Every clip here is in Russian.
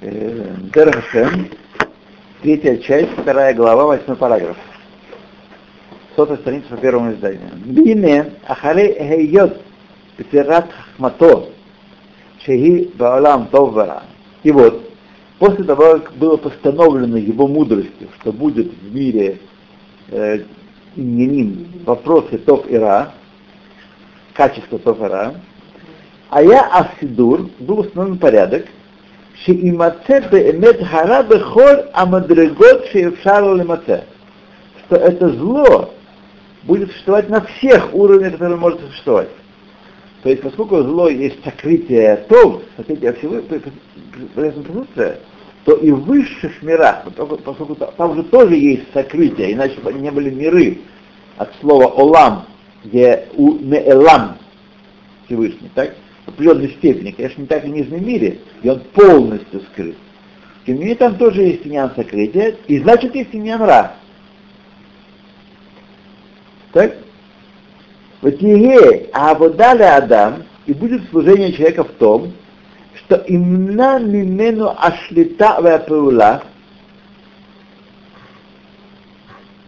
Дерахашем, третья часть, вторая глава, восьмой параграф. Сотая страница по первому изданию. Бине ахаре хейот петерат хахмато шеги баалам товвара. И вот, после того, как было постановлено его мудростью, что будет в мире э, ним вопросы тов и ра, качество тов и ра, а я Асидур, был установлен порядок, шиимаце беэмет хара бехоль амадрегот шиевшара лимаце. Что это зло будет существовать на всех уровнях, которые может существовать. То есть, поскольку зло есть сокрытие том, сокрытие всего, присутствия, то и в высших мирах, поскольку там же тоже есть сокрытие, иначе бы не были миры от слова «олам», где у «неэлам» Всевышний, так? Определенной степени, конечно, не так и в нижнем мире, и он полностью скрыт. Тем не менее, там тоже есть иньян сокрытия, и значит есть иньян ра. Так? Вот а вот далее Адам, и будет служение человека в том, что имна мимену ашлита вапаула,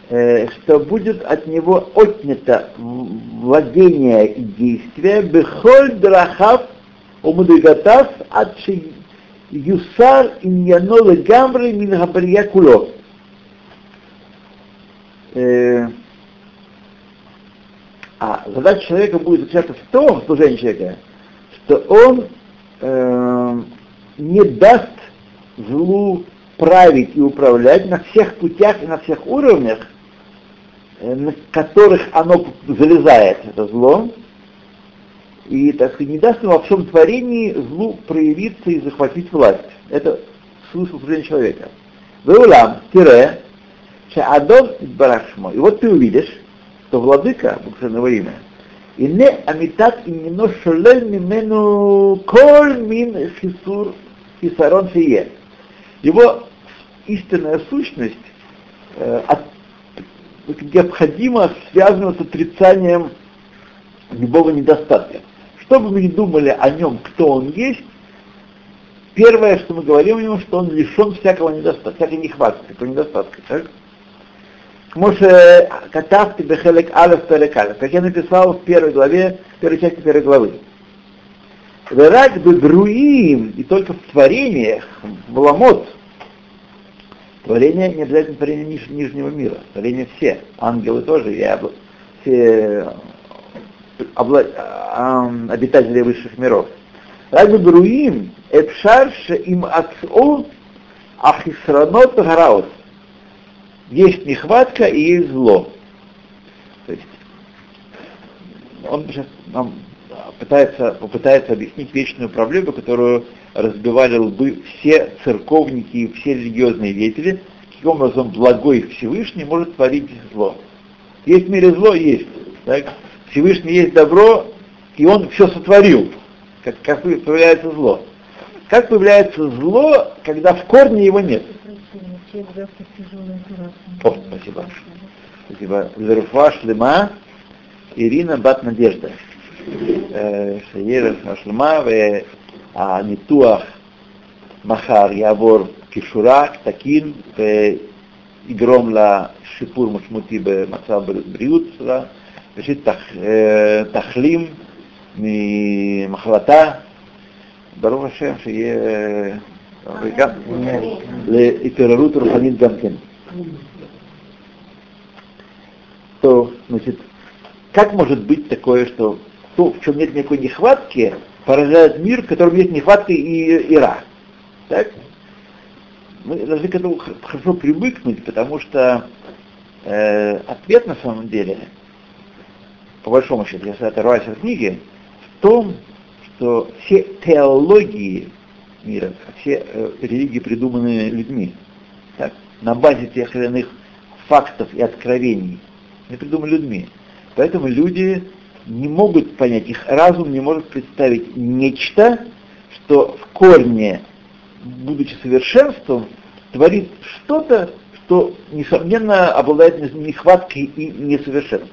Э, что будет от него отнято владение и действие, бехоль драхав умудригатав от юсар иньяно легамры мин хабария куло. Э, а задача человека будет заключаться в том, служение человека, что он э, не даст злу править и управлять на всех путях и на всех уровнях, Э, на которых оно залезает, это зло, и, так сказать, не даст ему во всем творении злу проявиться и захватить власть. Это смысл служения человека. Веулам, тире, Шаадон Барашмо. И вот ты увидишь, что владыка, буквально имя, и не амитат и не шолель мимену коль мин фисур фисарон фие. Его истинная сущность э, от, необходимо связано с отрицанием любого недостатка. Что бы мы ни думали о нем, кто он есть, первое, что мы говорим о нем, что он лишен всякого недостатка, всякой нехватки, всякого недостатка. Так? Моше Катавти Бехелек Алеф Перек как я написал в первой главе, в первой части первой главы. Верак Бедруим, и только в творениях, в Ламот, Творение не обязательно творение ниж, нижнего мира, творение все, ангелы тоже, и об, все обла, а, обитатели высших миров. Раби Бруим, Эпшарше им Ацу, Ахисранот Гараус. Есть нехватка и есть зло. То есть он сейчас нам пытается, попытается объяснить вечную проблему, которую разбивали лбы все церковники и все религиозные деятели, каким образом благой Всевышний может творить зло. Есть в мире зло, есть. Так? Всевышний есть добро, и он все сотворил, как, как появляется зло. Как появляется зло, когда в корне его нет? О, спасибо. Спасибо. Лерфа Шлема, Ирина Бат Надежда. Э, Шаера Шлема, והניתוח מחר יעבור כשורה, תקין, ויגרום לשיפור משמעותי במצב הבריאות שלה. ראשית, תחלים ממחלתה, ברוך השם שיהיה וגם להתעוררות רוחנית גם כן. טוב, значит, как может быть такое, что то, в чем нет никакой нехватки, поражает мир, в котором нет нехватки и ира. Так? Мы должны к этому хорошо привыкнуть, потому что э, ответ на самом деле, по большому счету, если оторвать от книги, в том, что все теологии мира, все э, религии придуманы людьми, так? на базе тех или иных фактов и откровений, они придуманы людьми. Поэтому люди не могут понять, их разум не может представить нечто, что в корне, будучи совершенством, творит что-то, что, несомненно, обладает нехваткой и несовершенством.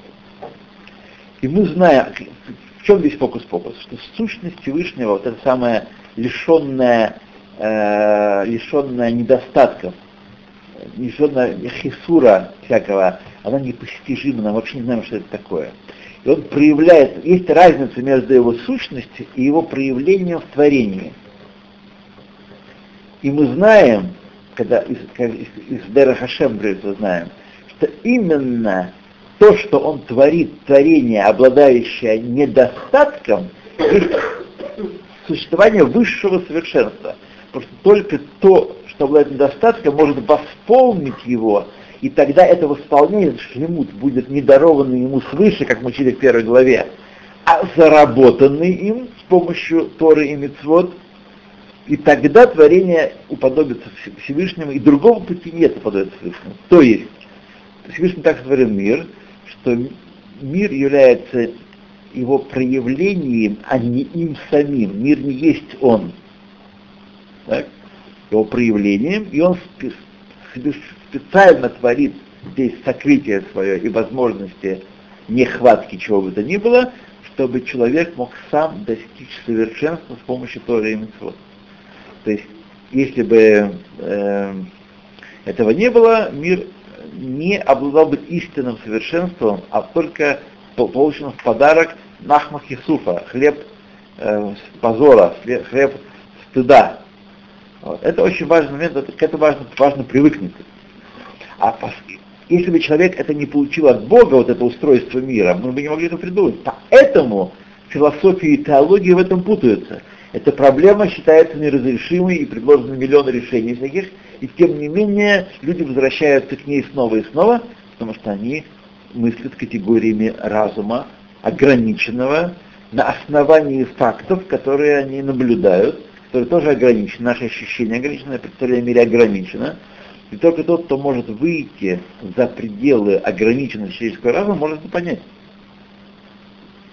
И мы знаем, в чем здесь фокус-фокус, что сущность Всевышнего, вот эта самая лишенная э, лишенная недостатков, лишенная хисура всякого, она непостижима, нам вообще не знаем, что это такое. И он проявляет, есть разница между его сущностью и его проявлением в творении. И мы знаем, когда из, из, из Дера Хашем знаем, что именно то, что он творит, творение, обладающее недостатком, есть существование высшего совершенства. Потому что только то, что обладает недостатком, может восполнить его, и тогда это восполнение, шлемут, будет не даровано ему свыше, как мы учили в первой главе, а заработанный им с помощью Торы и Мицвод, и тогда творение уподобится Всевышнему, и другого пути нет уподобиться Всевышнему. То есть, Всевышний так сотворил мир, что мир является его проявлением, а не им самим. Мир не есть он. Так? Его проявлением, и он специально творит здесь сокрытие свое и возможности нехватки чего бы то ни было, чтобы человек мог сам достичь совершенства с помощью Торы и Митцвот. То есть, если бы э, этого не было, мир не обладал бы истинным совершенством, а только полученным в подарок Нахма Хисуфа, хлеб э, позора, хлеб стыда. Вот. Это очень важный момент, это, к этому важно, важно привыкнуть. А если бы человек это не получил от Бога, вот это устройство мира, мы бы не могли это придумать. Поэтому философия и теология в этом путаются. Эта проблема считается неразрешимой и предложены миллионы решений всяких, и тем не менее люди возвращаются к ней снова и снова, потому что они мыслят категориями разума, ограниченного, на основании фактов, которые они наблюдают, которые тоже ограничены, наше ощущение ограничено, представление мире ограничено, и только тот, кто может выйти за пределы ограниченности человеческого разума, может это понять.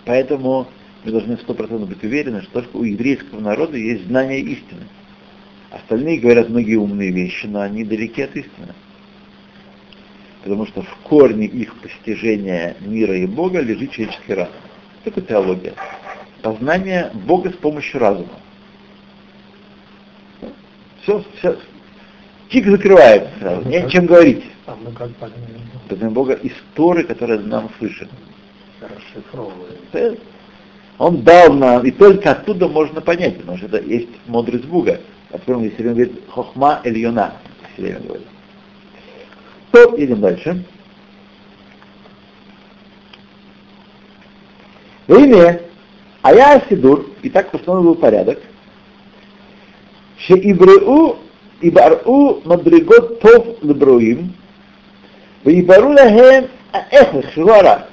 Поэтому мы должны сто процентов быть уверены, что только у еврейского народа есть знание истины. Остальные говорят многие умные вещи, но они далеки от истины. Потому что в корне их постижения мира и Бога лежит человеческий разум. Что такое теология? Познание Бога с помощью разума. Все, все, Чик закрывается сразу, не о чем говорить. А мы как Познание Бога из Торы, которая нам слышит. Он дал нам, и только оттуда можно понять, потому что это есть мудрость Бога, о котором я все время говорит Хохма Эльона. Все время говорит. То, идем дальше. В имя Ая Сидур, и так установлен был порядок, Шеибреу Ибару Мадригот Тов Лебруим, Вибару Лахем Эхлах Швара.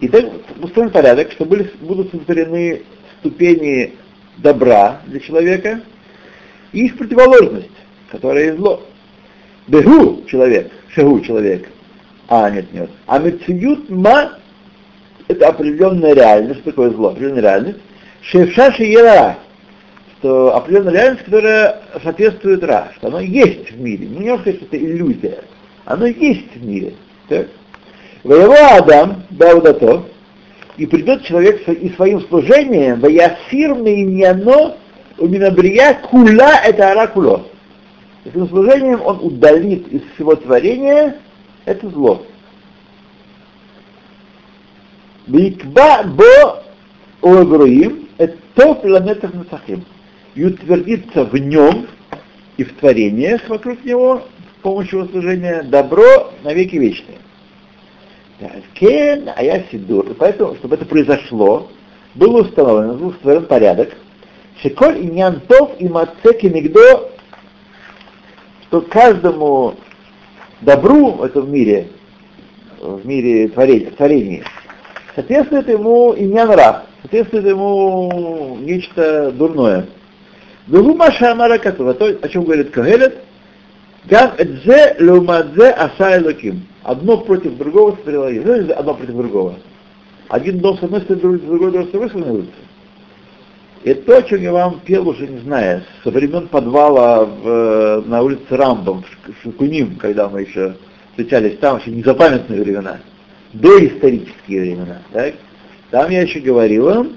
И так устроен порядок, что были, будут сотворены ступени добра для человека и их противоположность, которая зло. Бегу человек, шагу человек. А, нет, нет. А мецьют ма это определенная реальность, такое зло, определенная реальность. Шевшаши ера, что определенная реальность, которая соответствует Ра, что оно есть в мире. Не можно сказать, это иллюзия. Оно есть в мире. Так? Воево Адам, Даудато, и придет человек и своим служением, Ваясир Мейняно, у Минабрия Кула это Аракуло. Этим служением он удалит из всего творения это зло. Бикба бо Оэгруим, это топ ламетов насахим. И утвердится в нем и в творениях вокруг него с помощью служения добро на веки вечные. Кен, а я сидур. Поэтому, чтобы это произошло, было установлено, был установлен порядок, Шеколь и Нянтов и Мацеки Мигдо, что каждому добру в этом мире, в мире творения, творения соответствует ему и нрав, соответствует ему нечто дурное. Дугума Шамара Катува, то, о чем говорит Кагелет, Гам Эдзе Леумадзе Асай Лаким. Одно против другого сотворила. Знаете, одно против другого? Один дом с одной стороны, другой дом с другой стороны. Это то, о чем я вам пел уже, не знаю, со времен подвала в, на улице Рамбом, в Шукуним, когда мы еще встречались там, еще незапамятные времена, доисторические времена. Так? Там я еще говорил вам,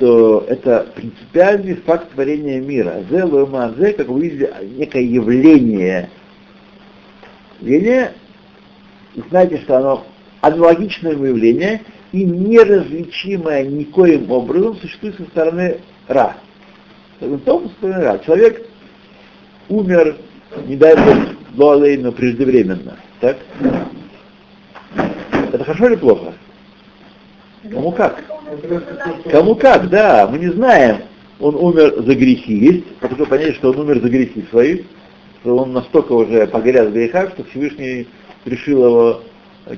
что это принципиальный факт творения мира. Зе мазе, как вы видели, некое явление. Явление, знаете, что оно аналогичное явление и неразличимое никоим образом существует со стороны Ра. Со стороны Ра. Человек умер, не дай Бог, но преждевременно. Так? Это хорошо или плохо? Кому как? Кому как, да, мы не знаем. Он умер за грехи. Есть такое понятие, что он умер за грехи свои, что он настолько уже погорял в грехах, что Всевышний решил его,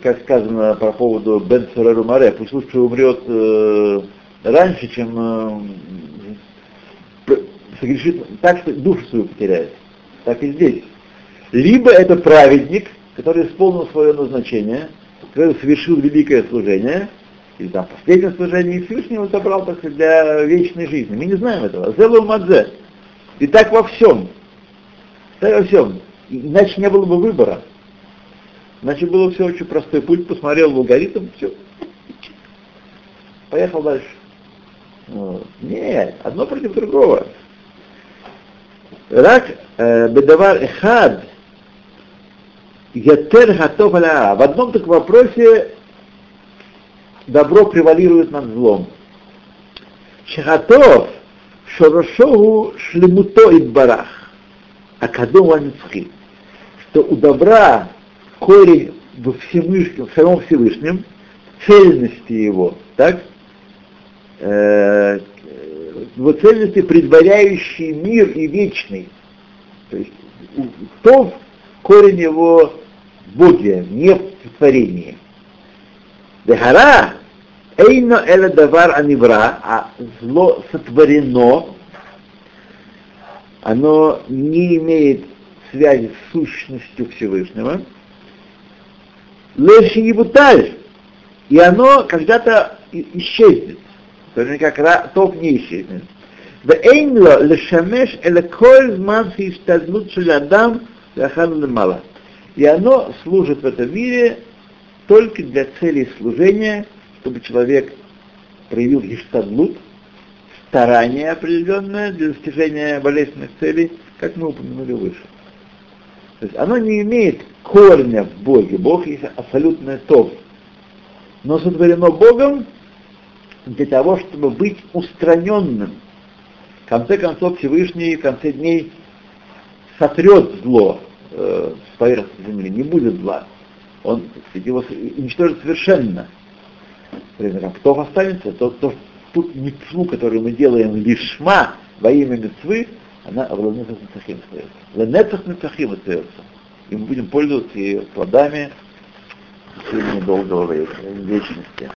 как сказано по поводу Бен Суреру Маре, пусть лучше умрет э, раньше, чем э, согрешит так, что душу свою потеряет. Так и здесь. Либо это праведник, который исполнил свое назначение, который совершил великое служение, или там последнее служение, и Всевышний его забрал так для вечной жизни. Мы не знаем этого. Зелу Мадзе. И так во всем. Так во всем. Иначе не было бы выбора. Иначе было все очень простой путь, посмотрел в алгоритм, все. Поехал дальше. Вот. Нет, одно против другого. Рак э, бедавар эхад ятер хатов В одном так вопросе добро превалирует над злом. Шахатов шорошогу шлемуто и барах, а кадом аницхи, что у добра корень в Всевышнем, в самом Всевышнем, цельности его, так, э, в цельности предваряющий мир и вечный. То есть то корень его в Боге, не в творении. Дехара эйно эля давар анивра, а зло сотворено, оно не имеет связи с сущностью Всевышнего. Леши и буталь, и оно когда-то исчезнет, то есть как топ не исчезнет. ואין לו לשמש אלא כל זמן שהשתדלות של אדם לאחר למעלה. И оно служит в этом мире только для целей служения, чтобы человек проявил иштадлут, старание определенное для достижения болезненных целей, как мы упомянули выше. То есть оно не имеет корня в Боге. Бог есть абсолютное то. Но сотворено Богом для того, чтобы быть устраненным. В конце концов, Всевышний в конце дней сотрет зло э, с поверхности земли, не будет зла он его уничтожит совершенно. Например, кто останется, то, то тут митцву, которую мы делаем лишма во имя митцвы, она в Ленецах Митцахим остается. Ленецах Митцахим остается. И мы будем пользоваться ее плодами в течение долгого вечности.